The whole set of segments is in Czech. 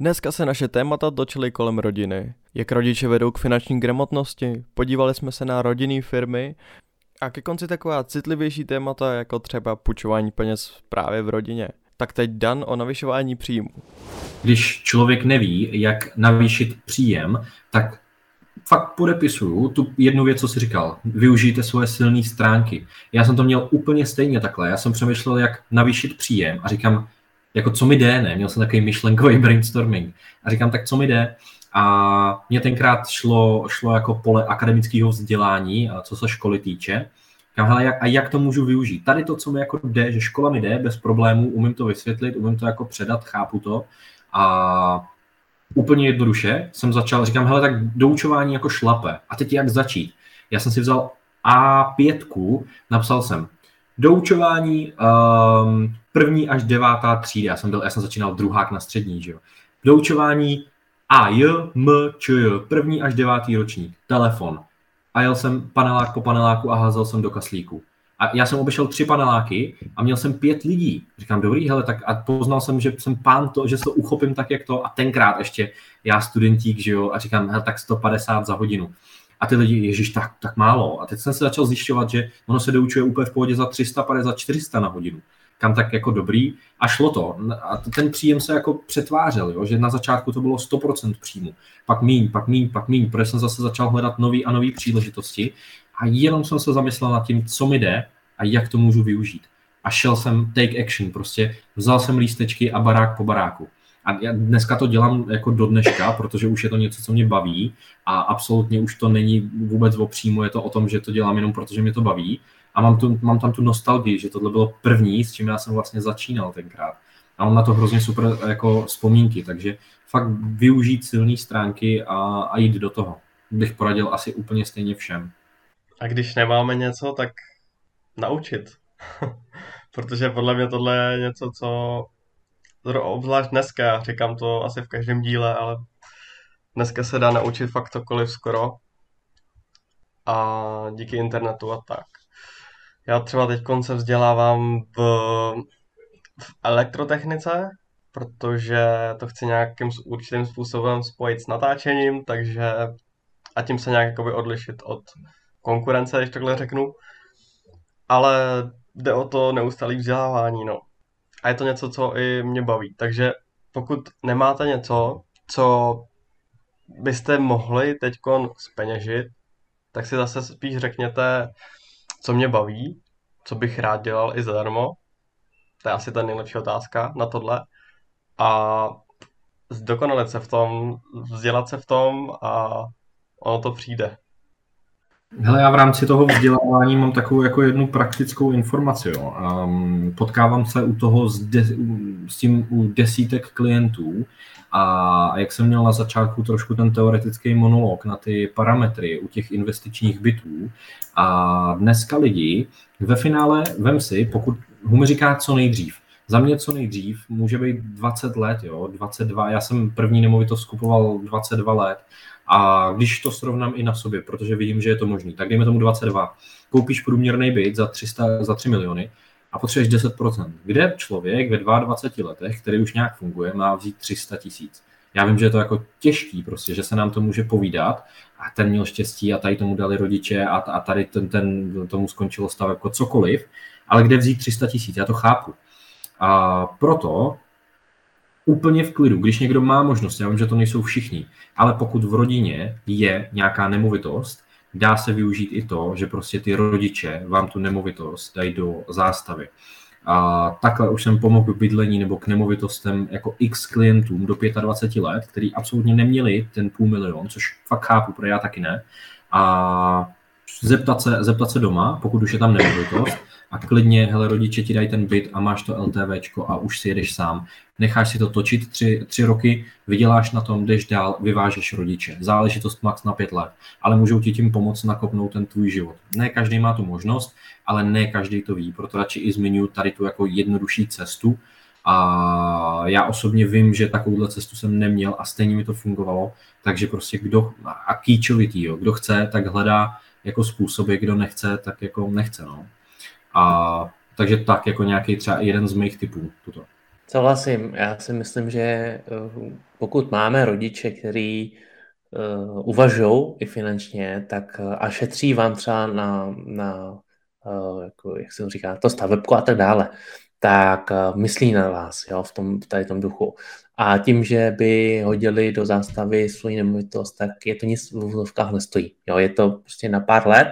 Dneska se naše témata točily kolem rodiny. Jak rodiče vedou k finanční gramotnosti, podívali jsme se na rodinné firmy a ke konci taková citlivější témata jako třeba půjčování peněz právě v rodině. Tak teď Dan o navyšování příjmu. Když člověk neví, jak navýšit příjem, tak fakt podepisuju tu jednu věc, co jsi říkal. Využijte svoje silné stránky. Já jsem to měl úplně stejně takhle. Já jsem přemýšlel, jak navýšit příjem a říkám, jako co mi jde, ne? Měl jsem takový myšlenkový brainstorming. A říkám, tak co mi jde? A mě tenkrát šlo, šlo jako pole akademického vzdělání, a co se školy týče. Říkám, hele, jak, a jak to můžu využít? Tady to, co mi jako jde, že škola mi jde bez problémů, umím to vysvětlit, umím to jako předat, chápu to. A úplně jednoduše jsem začal, říkám, hele, tak doučování jako šlape. A teď jak začít? Já jsem si vzal A5, napsal jsem doučování um, první až devátá třída. Já jsem, byl, já jsem začínal druhák na střední, že jo. Doučování A, J, M, Č, J, první až devátý ročník, telefon. A jel jsem panelák po paneláku a házel jsem do kaslíku. A já jsem obešel tři paneláky a měl jsem pět lidí. Říkám, dobrý, hele, tak a poznal jsem, že jsem pán to, že se to uchopím tak, jak to. A tenkrát ještě já studentík, že jo, a říkám, hele, tak 150 za hodinu. A ty lidi, ježiš, tak, tak málo. A teď jsem se začal zjišťovat, že ono se doučuje úplně v pohodě za 350, 400 na hodinu. Kam tak jako dobrý. A šlo to. A ten příjem se jako přetvářel, jo? že na začátku to bylo 100% příjmu. Pak míň, pak míň, pak míň, protože jsem zase začal hledat nový a nový příležitosti. A jenom jsem se zamyslel nad tím, co mi jde a jak to můžu využít. A šel jsem take action, prostě vzal jsem lístečky a barák po baráku. A já dneska to dělám jako do dneška, protože už je to něco, co mě baví a absolutně už to není vůbec o příjmu, je to o tom, že to dělám jenom protože mě to baví a mám, tu, mám tam tu nostalgii, že tohle bylo první, s čím já jsem vlastně začínal tenkrát. A mám na to hrozně super jako vzpomínky, takže fakt využít silné stránky a, a jít do toho. Bych poradil asi úplně stejně všem. A když nemáme něco, tak naučit. Protože podle mě tohle je něco, co obzvlášť dneska, říkám to asi v každém díle, ale dneska se dá naučit fakt cokoliv skoro a díky internetu a tak. Já třeba teď se vzdělávám v, v elektrotechnice, protože to chci nějakým určitým způsobem spojit s natáčením, takže a tím se nějak jakoby odlišit od konkurence, když takhle řeknu. Ale jde o to neustálé vzdělávání, no a je to něco, co i mě baví. Takže pokud nemáte něco, co byste mohli teď speněžit, tak si zase spíš řekněte, co mě baví, co bych rád dělal i zadarmo. To je asi ta nejlepší otázka na tohle. A zdokonalit se v tom, vzdělat se v tom a ono to přijde. Hele, já v rámci toho vzdělávání mám takovou jako jednu praktickou informaci. Jo. Um, potkávám se u toho s, de, s tím u desítek klientů a jak jsem měl na začátku trošku ten teoretický monolog na ty parametry u těch investičních bytů a dneska lidi ve finále, vem si, pokud Hume říká co nejdřív, za mě co nejdřív může být 20 let, jo, 22, já jsem první nemovitost kupoval 22 let a když to srovnám i na sobě, protože vidím, že je to možné, tak dejme tomu 22. Koupíš průměrný byt za, 300, za 3 miliony a potřebuješ 10%. Kde člověk ve 22 letech, který už nějak funguje, má vzít 300 tisíc? Já vím, že je to jako těžký, prostě, že se nám to může povídat a ten měl štěstí a tady tomu dali rodiče a, a tady ten, ten, tomu skončilo stav jako cokoliv, ale kde vzít 300 tisíc, já to chápu. A proto úplně v klidu, když někdo má možnost, já vím, že to nejsou všichni, ale pokud v rodině je nějaká nemovitost, dá se využít i to, že prostě ty rodiče vám tu nemovitost dají do zástavy. A takhle už jsem pomohl k bydlení nebo k nemovitostem jako x klientům do 25 let, kteří absolutně neměli ten půl milion, což fakt chápu, protože já taky ne. A zeptat se, zeptat se doma, pokud už je tam nemovitost, a klidně, hele, rodiče ti dají ten byt a máš to LTVčko a už si jedeš sám. Necháš si to točit tři, tři roky, vyděláš na tom, jdeš dál, vyvážeš rodiče. Záležitost max na pět let, ale můžou ti tím pomoct nakopnout ten tvůj život. Ne každý má tu možnost, ale ne každý to ví, proto radši i zmiňuji tady tu jako jednodušší cestu, a já osobně vím, že takovouhle cestu jsem neměl a stejně mi to fungovalo, takže prostě kdo, a kýčovitý, jo, kdo chce, tak hledá jako způsoby, kdo nechce, tak jako nechce, no. A takže tak jako nějaký třeba jeden z mých typů tuto. Souhlasím. Já si myslím, že eh, pokud máme rodiče, který uh, uvažují i finančně, tak uh, a šetří vám třeba na, na jako, jak se říká, to stavebko a tak dále, tak myslí na vás jo, v tom, tady tom duchu. A tím, že by hodili do zástavy svoji nemovitost, tak je to nic v úzovkách nestojí. Jo, je to prostě na pár let,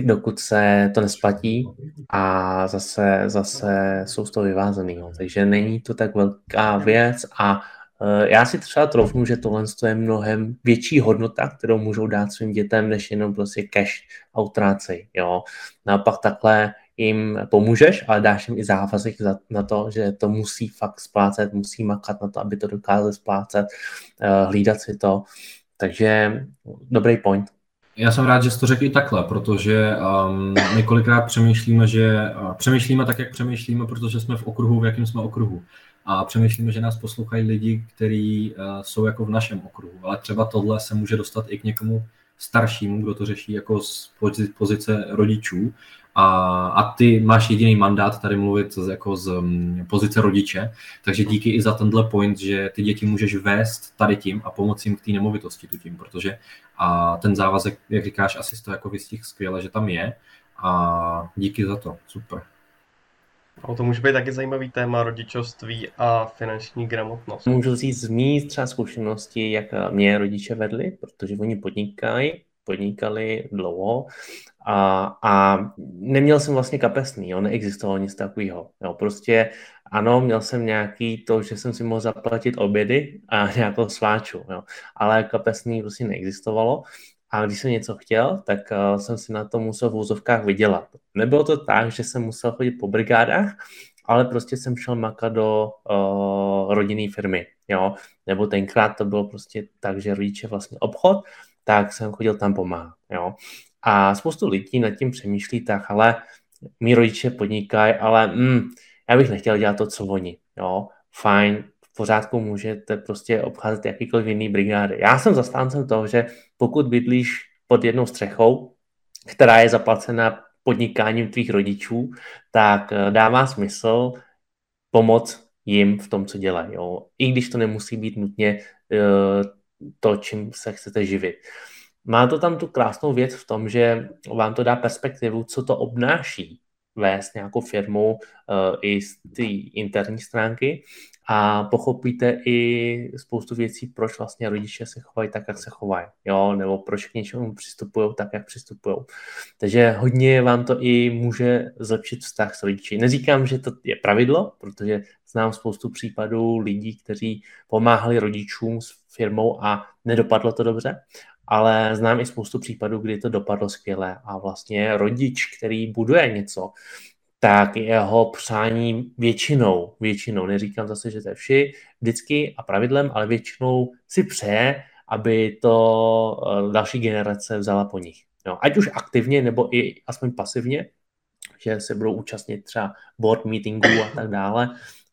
dokud se to nesplatí a zase, zase jsou z toho vyvázaný. Jo. Takže není to tak velká věc a Eh, já si třeba trofnu, že tohle je mnohem větší hodnota, kterou můžou dát svým dětem, než jenom prostě cash a utrácej. Jo. Naopak takhle jim pomůžeš, ale dáš jim i závazek na to, že to musí fakt splácet, musí makat na to, aby to dokázali splácet, eh, hlídat si to. Takže dobrý point. Já jsem rád, že jsi to řekl i takhle, protože um, my kolikrát přemýšlíme, že uh, přemýšlíme tak, jak přemýšlíme, protože jsme v okruhu, v jakém jsme okruhu a přemýšlíme, že nás poslouchají lidi, kteří uh, jsou jako v našem okruhu, ale třeba tohle se může dostat i k někomu staršímu, kdo to řeší jako z pozice rodičů a, a ty máš jediný mandát tady mluvit z, jako z um, pozice rodiče, takže díky i za tenhle point, že ty děti můžeš vést tady tím a pomoci jim k té nemovitosti tu tím, protože a ten závazek, jak říkáš, asi to jako vystih skvěle, že tam je a díky za to, super. O to může být taky zajímavý téma rodičovství a finanční gramotnost. Můžu říct z mý třeba zkušenosti, jak mě rodiče vedli, protože oni podnikají, podnikali dlouho a, a neměl jsem vlastně kapesný, jo, neexistovalo nic takového. Jo, prostě ano, měl jsem nějaký to, že jsem si mohl zaplatit obědy a nějakou sváču, jo, ale kapesný prostě neexistovalo a když jsem něco chtěl, tak uh, jsem si na to musel v úzovkách vydělat. Nebylo to tak, že jsem musel chodit po brigádách, ale prostě jsem šel makat do uh, rodinné firmy, jo. Nebo tenkrát to bylo prostě tak, že rodiče vlastně obchod, tak jsem chodil tam pomáhat, jo. A spoustu lidí nad tím přemýšlí tak, ale mý rodiče podnikají, ale mm, já bych nechtěl dělat to, co oni, jo. Fajn, v pořádku můžete prostě obcházet jakýkoliv jiný brigády. Já jsem zastáncem toho, že pokud bydlíš pod jednou střechou, která je zaplacena podnikáním tvých rodičů, tak eh, dává smysl pomoct jim v tom, co dělají. Jo. I když to nemusí být nutně uh, to, čím se chcete živit. Má to tam tu krásnou věc v tom, že vám to dá perspektivu, co to obnáší vést nějakou firmu uh, i z té interní stránky a pochopíte i spoustu věcí, proč vlastně rodiče se chovají tak, jak se chovají, jo, nebo proč k něčemu přistupují tak, jak přistupují. Takže hodně vám to i může zlepšit vztah s rodiči. Neříkám, že to je pravidlo, protože znám spoustu případů lidí, kteří pomáhali rodičům s firmou a nedopadlo to dobře, ale znám i spoustu případů, kdy to dopadlo skvěle a vlastně rodič, který buduje něco, tak jeho přání většinou, většinou, neříkám zase, že to je vši, vždycky a pravidlem, ale většinou si přeje, aby to eh, další generace vzala po nich. No, ať už aktivně, nebo i aspoň pasivně, že se budou účastnit třeba board meetingů a tak dále,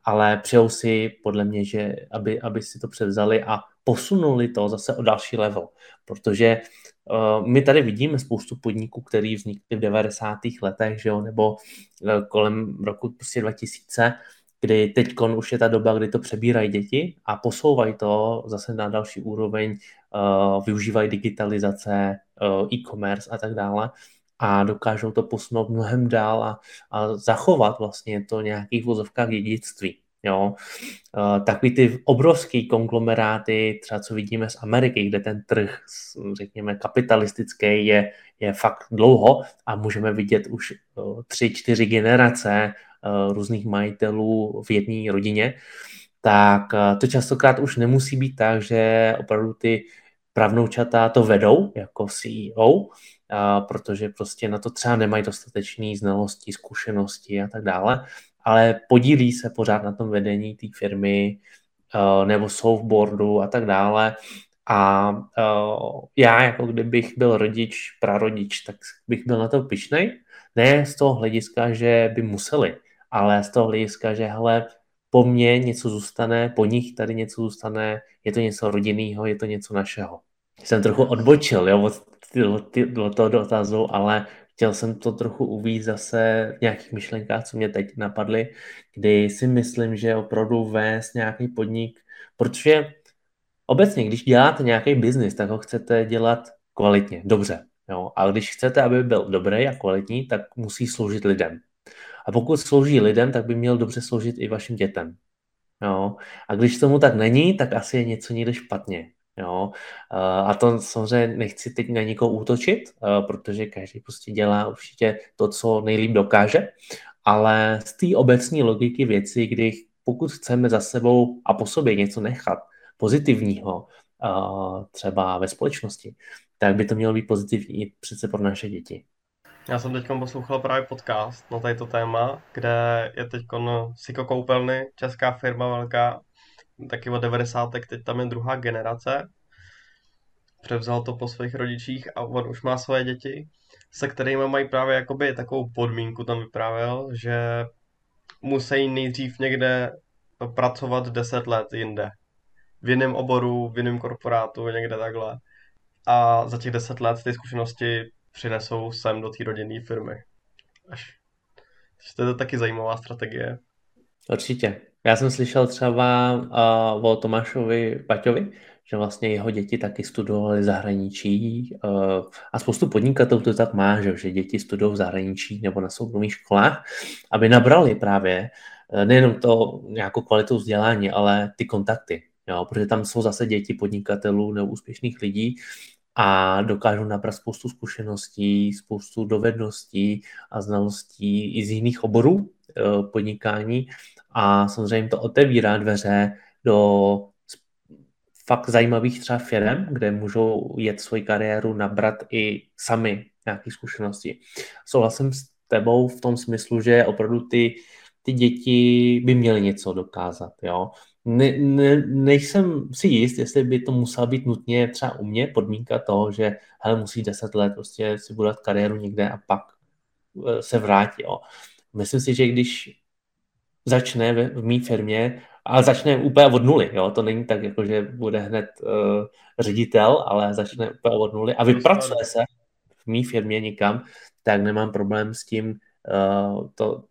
ale přejou si podle mě, že aby, aby si to převzali a posunuli to zase o další level, protože uh, my tady vidíme spoustu podniků, které vznikly v 90. letech, že jo, nebo uh, kolem roku prostě 2000, kdy teď už je ta doba, kdy to přebírají děti a posouvají to zase na další úroveň, uh, využívají digitalizace, e-commerce a tak dále a dokážou to posunout mnohem dál a, a zachovat vlastně to nějakých vozovkách dědictví. Jo. Uh, takový ty obrovský konglomeráty, třeba co vidíme z Ameriky, kde ten trh, řekněme, kapitalistický je, je fakt dlouho a můžeme vidět už uh, tři, čtyři generace uh, různých majitelů v jedné rodině, tak to častokrát už nemusí být tak, že opravdu ty pravnoučata to vedou jako CEO, a protože prostě na to třeba nemají dostatečné znalosti, zkušenosti a tak dále, ale podílí se pořád na tom vedení té firmy uh, nebo jsou v boardu a tak dále. A uh, já, jako kdybych byl rodič, prarodič, tak bych byl na to pišnej. Ne z toho hlediska, že by museli, ale z toho hlediska, že hele, po mně něco zůstane, po nich tady něco zůstane, je to něco rodinného, je to něco našeho. Jsem trochu odbočil jo, od, od, od toho dotazu, ale chtěl jsem to trochu uvíct zase v nějakých myšlenkách, co mě teď napadly, kdy si myslím, že opravdu vést nějaký podnik, protože obecně, když děláte nějaký biznis, tak ho chcete dělat kvalitně, dobře. Jo? A když chcete, aby byl dobrý a kvalitní, tak musí sloužit lidem. A pokud slouží lidem, tak by měl dobře sloužit i vašim dětem. Jo? A když tomu tak není, tak asi je něco někde špatně. Jo? A to samozřejmě nechci teď na nikoho útočit, protože každý prostě dělá určitě to, co nejlíp dokáže, ale z té obecní logiky věci, kdy pokud chceme za sebou a po sobě něco nechat pozitivního, třeba ve společnosti, tak by to mělo být pozitivní i přece pro naše děti. Já jsem teď poslouchal právě podcast na této téma, kde je teď Siko Koupelny, česká firma velká, taky od 90. teď tam je druhá generace. Převzal to po svých rodičích a on už má svoje děti, se kterými mají právě jakoby takovou podmínku tam vyprávěl, že musí nejdřív někde pracovat 10 let jinde. V jiném oboru, v jiném korporátu, někde takhle. A za těch 10 let ty zkušenosti přinesou sem do té rodinné firmy. Až. to je to taky zajímavá strategie. Určitě. Já jsem slyšel třeba uh, o Tomášovi Paťovi, že vlastně jeho děti taky studovali v zahraničí uh, a spoustu podnikatelů to tak má, že, že děti studují v zahraničí nebo na soukromých školách, aby nabrali právě uh, nejenom to nějakou kvalitu vzdělání, ale ty kontakty, jo, protože tam jsou zase děti podnikatelů nebo úspěšných lidí a dokážou nabrat spoustu zkušeností, spoustu dovedností a znalostí i z jiných oborů eh, podnikání a samozřejmě to otevírá dveře do fakt zajímavých třeba firm, kde můžou jet svoji kariéru, nabrat i sami nějaké zkušenosti. Souhlasím s tebou v tom smyslu, že opravdu ty, ty děti by měly něco dokázat. Jo? Ne, ne, nejsem si jist, jestli by to musela být nutně třeba u mě podmínka toho, že hele, musí 10 let prostě si budovat kariéru někde a pak eh, se vrátí. Jo. Myslím si, že když začne v, v mý firmě, ale začne úplně od nuly, jo? to není tak, jako, že bude hned uh, ředitel, ale začne úplně od nuly a vypracuje se v mý firmě někam, tak nemám problém s tím uh, to,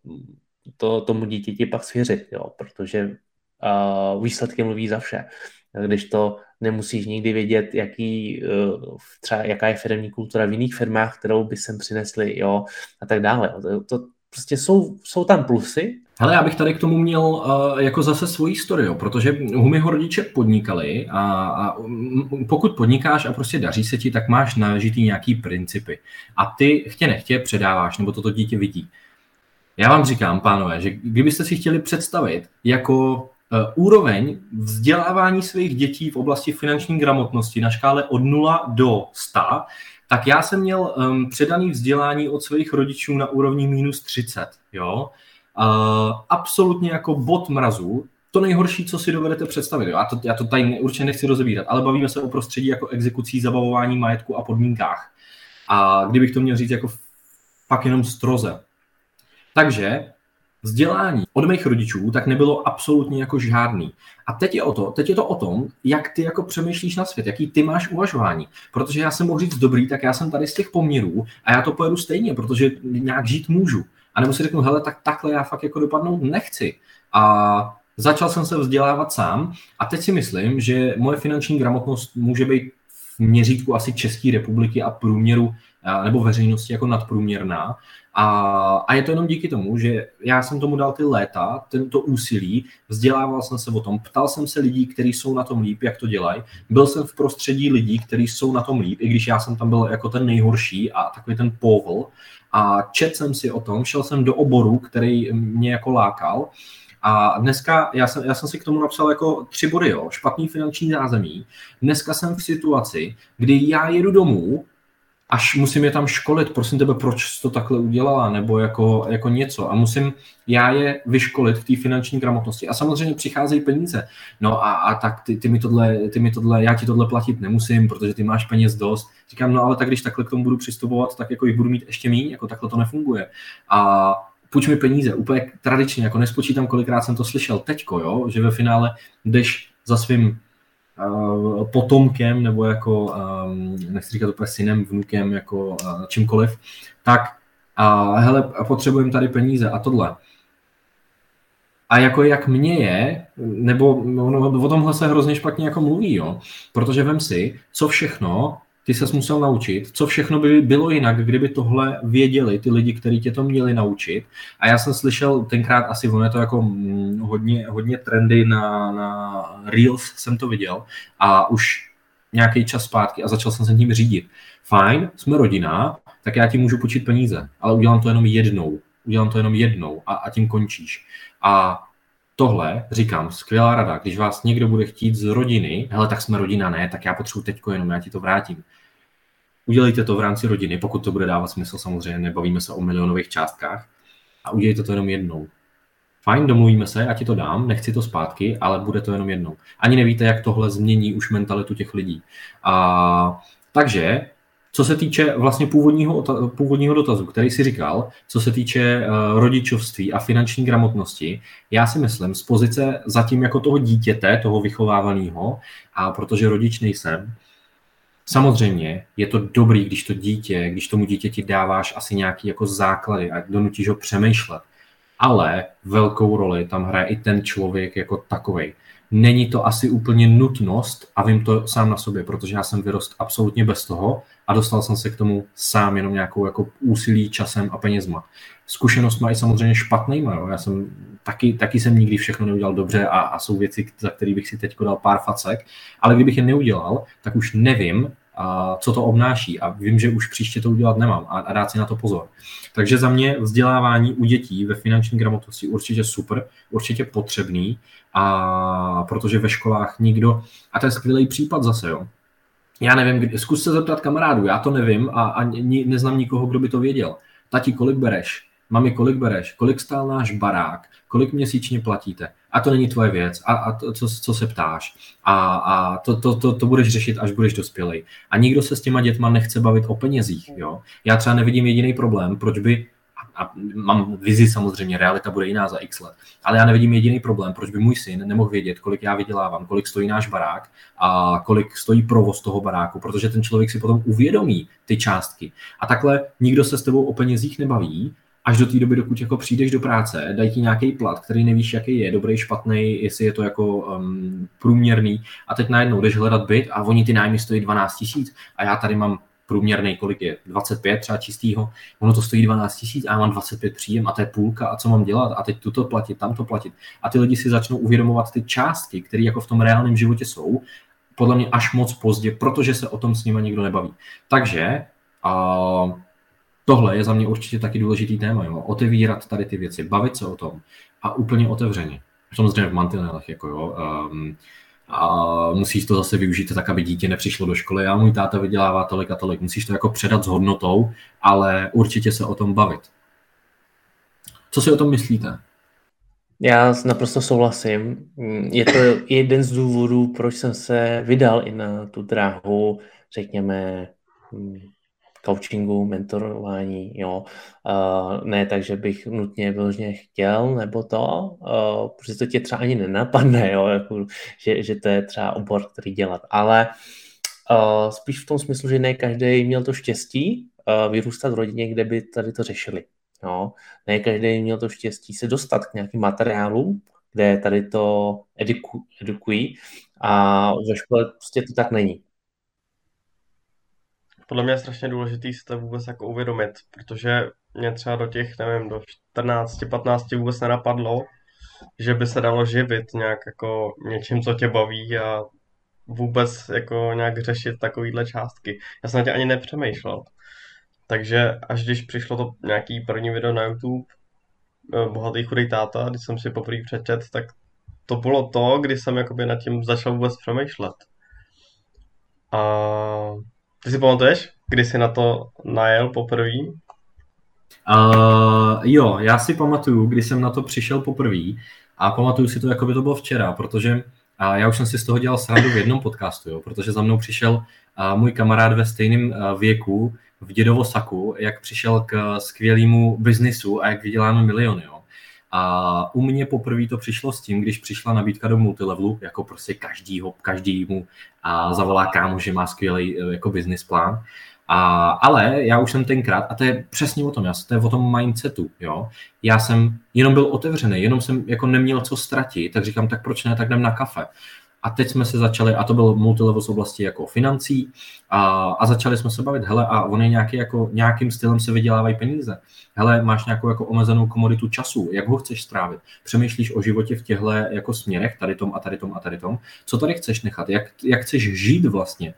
to, tomu dítěti pak svěřit, jo? protože uh, výsledky mluví za vše. Když to nemusíš nikdy vědět, jaký, uh, třeba jaká je firmní kultura v jiných firmách, kterou by sem přinesli, jo, a tak dále. To, to prostě jsou, jsou tam plusy. Hele, já bych tady k tomu měl uh, jako zase svoji historii, protože Humiho rodiče podnikali a, a pokud podnikáš a prostě daří se ti, tak máš nažitý nějaký principy. A ty chtě nechtě předáváš, nebo toto dítě vidí. Já vám říkám, pánové, že kdybyste si chtěli představit jako úroveň vzdělávání svých dětí v oblasti finanční gramotnosti na škále od 0 do 100, tak já jsem měl um, předaný vzdělání od svých rodičů na úrovni minus 30. Jo? Uh, absolutně jako bod mrazu, to nejhorší, co si dovedete představit. Já to, já to tady určitě nechci rozebírat, ale bavíme se o prostředí jako exekucí, zabavování majetku a podmínkách. A kdybych to měl říct jako pak jenom stroze. Takže vzdělání od mých rodičů tak nebylo absolutně jako žádný. A teď je, o to, teď je to o tom, jak ty jako přemýšlíš na svět, jaký ty máš uvažování. Protože já jsem mohl říct dobrý, tak já jsem tady z těch poměrů a já to pojedu stejně, protože nějak žít můžu. A nebo si řeknu, hele, tak takhle já fakt jako dopadnout nechci. A začal jsem se vzdělávat sám a teď si myslím, že moje finanční gramotnost může být v měřítku asi České republiky a průměru nebo veřejnosti jako nadprůměrná. A, a je to jenom díky tomu, že já jsem tomu dal ty léta, tento úsilí, vzdělával jsem se o tom, ptal jsem se lidí, kteří jsou na tom líp, jak to dělají. Byl jsem v prostředí lidí, kteří jsou na tom líp, i když já jsem tam byl jako ten nejhorší a takový ten povl. A čet jsem si o tom, šel jsem do oboru, který mě jako lákal. A dneska, já jsem, já jsem si k tomu napsal jako tři body, jo, špatný finanční zázemí. Dneska jsem v situaci, kdy já jedu domů, až musím je tam školit, prosím tebe, proč jsi to takhle udělala, nebo jako, jako něco. A musím já je vyškolit v té finanční gramotnosti. A samozřejmě přicházejí peníze. No a, a tak ty, ty, mi tohle, ty mi tohle, já ti tohle platit nemusím, protože ty máš peněz dost. Říkám, no ale tak když takhle k tomu budu přistupovat, tak jako jich budu mít ještě méně, jako takhle to nefunguje. A půjč mi peníze, úplně tradičně, jako nespočítám, kolikrát jsem to slyšel teďko, jo, že ve finále jdeš za svým potomkem nebo jako, um, nechci říkat úplně synem, vnukem, jako uh, čímkoliv, tak a hele, potřebujeme tady peníze a tohle. A jako jak mě je, nebo no, o tomhle se hrozně špatně jako mluví, jo, protože vem si, co všechno ty ses musel naučit, co všechno by bylo jinak, kdyby tohle věděli ty lidi, kteří tě to měli naučit. A já jsem slyšel tenkrát asi, ono je to jako hm, hodně, hodně trendy na, na Reels, jsem to viděl a už nějaký čas zpátky a začal jsem se tím řídit. Fajn, jsme rodina, tak já ti můžu počít peníze, ale udělám to jenom jednou. Udělám to jenom jednou a, a tím končíš. A tohle, říkám, skvělá rada, když vás někdo bude chtít z rodiny, hele, tak jsme rodina, ne, tak já potřebuji teďko jenom, já ti to vrátím. Udělejte to v rámci rodiny, pokud to bude dávat smysl, samozřejmě nebavíme se o milionových částkách, a udělejte to jenom jednou. Fajn, domluvíme se, já ti to dám, nechci to zpátky, ale bude to jenom jednou. Ani nevíte, jak tohle změní už mentalitu těch lidí. A, takže co se týče vlastně původního, původního dotazu, který si říkal, co se týče uh, rodičovství a finanční gramotnosti, já si myslím z pozice zatím jako toho dítěte, toho vychovávaného, a protože rodič nejsem, Samozřejmě je to dobrý, když to dítě, když tomu dítěti dáváš asi nějaký jako základy a donutíš ho přemýšlet. Ale velkou roli tam hraje i ten člověk jako takový. Není to asi úplně nutnost a vím to sám na sobě, protože já jsem vyrost absolutně bez toho a dostal jsem se k tomu sám jenom nějakou jako úsilí, časem a penězma. Zkušenost má i samozřejmě špatnýma. Jo. Já jsem taky, taky jsem nikdy všechno neudělal dobře a, a jsou věci, za které bych si teď dal pár facek, ale kdybych je neudělal, tak už nevím, a co to obnáší a vím, že už příště to udělat nemám a, a dát si na to pozor. Takže za mě vzdělávání u dětí ve finanční gramotnosti určitě super, určitě potřebný, a protože ve školách nikdo, a to je skvělý případ zase, jo, já nevím, zkus se zeptat kamarádu, já to nevím a, a neznám nikoho, kdo by to věděl. Tati, kolik bereš? Mami, kolik bereš? Kolik stál náš barák? Kolik měsíčně platíte? A to není tvoje věc. A, a to, co, co se ptáš? A, a to, to, to, to budeš řešit, až budeš dospělý. A nikdo se s těma dětma nechce bavit o penězích. Jo? Já třeba nevidím jediný problém, proč by a mám vizi samozřejmě, realita bude jiná za x let. Ale já nevidím jediný problém, proč by můj syn nemohl vědět, kolik já vydělávám, kolik stojí náš barák a kolik stojí provoz toho baráku, protože ten člověk si potom uvědomí ty částky. A takhle nikdo se s tebou o penězích nebaví, až do té doby, dokud jako přijdeš do práce, dají ti nějaký plat, který nevíš, jaký je, dobrý, špatný, jestli je to jako um, průměrný a teď najednou jdeš hledat byt a oni ty nájmy stojí 12 tisíc a já tady mám průměrný, kolik je, 25 třeba čistýho, ono to stojí 12 tisíc a já mám 25 příjem a to je půlka a co mám dělat a teď tuto platit, tamto platit. A ty lidi si začnou uvědomovat ty částky, které jako v tom reálném životě jsou, podle mě až moc pozdě, protože se o tom s nimi nikdo nebaví. Takže a tohle je za mě určitě taky důležitý téma, jo? otevírat tady ty věci, bavit se o tom a úplně otevřeně. Samozřejmě v mantinelech, jako jo, um, a musíš to zase využít tak, aby dítě nepřišlo do školy a můj táta vydělává tolik a tolik. Musíš to jako předat s hodnotou, ale určitě se o tom bavit. Co si o tom myslíte? Já naprosto souhlasím. Je to jeden z důvodů, proč jsem se vydal i na tu dráhu, řekněme, coachingu, mentorování, jo. Uh, ne tak, že bych nutně vyloženě chtěl, nebo to, uh, protože to tě třeba ani nenapadne, jo, jako, že, že to je třeba obor, který dělat, ale uh, spíš v tom smyslu, že ne každý měl to štěstí uh, vyrůstat v rodině, kde by tady to řešili. Jo. Ne každý měl to štěstí se dostat k nějakým materiálům, kde tady to eduku, edukují a ve škole prostě to tak není podle mě je strašně důležitý si to vůbec jako uvědomit, protože mě třeba do těch, nevím, do 14, 15 vůbec nenapadlo, že by se dalo živit nějak jako něčím, co tě baví a vůbec jako nějak řešit takovýhle částky. Já jsem na tě ani nepřemýšlel. Takže až když přišlo to nějaký první video na YouTube, eh, Bohatý chudý táta, když jsem si poprvé přečet, tak to bylo to, kdy jsem jakoby nad tím začal vůbec přemýšlet. A ty si pamatuješ, kdy jsi na to najel poprvé? Uh, jo, já si pamatuju, kdy jsem na to přišel poprvé a pamatuju si to, jako by to bylo včera, protože a já už jsem si z toho dělal srandu v jednom podcastu, jo, protože za mnou přišel a můj kamarád ve stejném věku v dědovo saku, jak přišel k skvělému biznisu a jak vyděláme miliony. Jo. A u mě poprvé to přišlo s tím, když přišla nabídka do multilevelu, jako prostě každýho, každýmu a zavolá kámo, že má skvělý eh, jako business plán. A, ale já už jsem tenkrát, a to je přesně o tom, já, to je o tom mindsetu, jo. Já jsem jenom byl otevřený, jenom jsem jako neměl co ztratit, tak říkám, tak proč ne, tak jdem na kafe. A teď jsme se začali, a to byl multilevel z oblasti jako financí, a, a začali jsme se bavit, hele, a on je nějaký, jako, nějakým stylem se vydělávají peníze. Hele, máš nějakou jako omezenou komoditu času, jak ho chceš strávit? Přemýšlíš o životě v těchto jako směrech, tady tom a tady tom a tady tom. Co tady chceš nechat? Jak, jak chceš žít vlastně?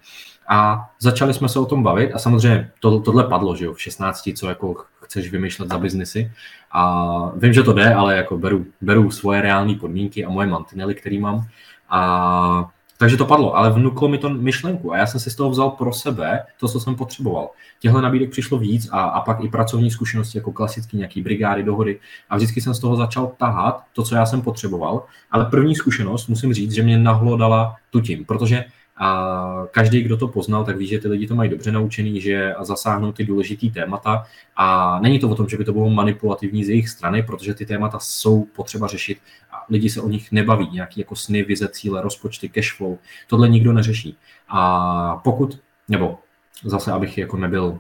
A začali jsme se o tom bavit a samozřejmě to, tohle padlo, že jo, v 16, co jako chceš vymýšlet za biznesy. A vím, že to jde, ale jako beru, beru svoje reální podmínky a moje mantinely, které mám. A takže to padlo, ale vnuklo mi to myšlenku a já jsem si z toho vzal pro sebe to, co jsem potřeboval. Těhle nabídek přišlo víc a, a pak i pracovní zkušenosti jako klasicky nějaký brigády, dohody a vždycky jsem z toho začal tahat to, co já jsem potřeboval, ale první zkušenost musím říct, že mě nahlodala tu tím, protože a každý, kdo to poznal, tak ví, že ty lidi to mají dobře naučený, že zasáhnou ty důležitý témata. A není to o tom, že by to bylo manipulativní z jejich strany, protože ty témata jsou potřeba řešit a lidi se o nich nebaví. Nějaký jako sny, vize, cíle, rozpočty, cashflow. Tohle nikdo neřeší. A pokud, nebo zase, abych jako nebyl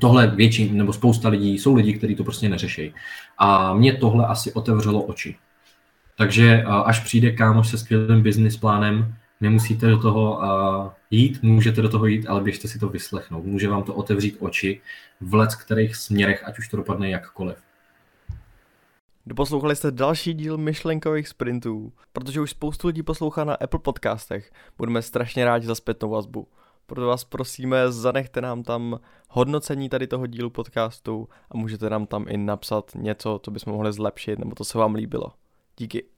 tohle větší, nebo spousta lidí, jsou lidi, kteří to prostě neřeší. A mě tohle asi otevřelo oči. Takže až přijde kámoš se skvělým business plánem, Nemusíte do toho uh, jít, můžete do toho jít, ale běžte si to vyslechnout. Může vám to otevřít oči v let kterých směrech, ať už to dopadne jakkoliv. Doposlouchali jste další díl myšlenkových sprintů. Protože už spoustu lidí poslouchá na Apple podcastech, budeme strašně rádi za zpětnou vazbu. Proto vás prosíme, zanechte nám tam hodnocení tady toho dílu podcastu a můžete nám tam i napsat něco, co bychom mohli zlepšit, nebo to se vám líbilo. Díky.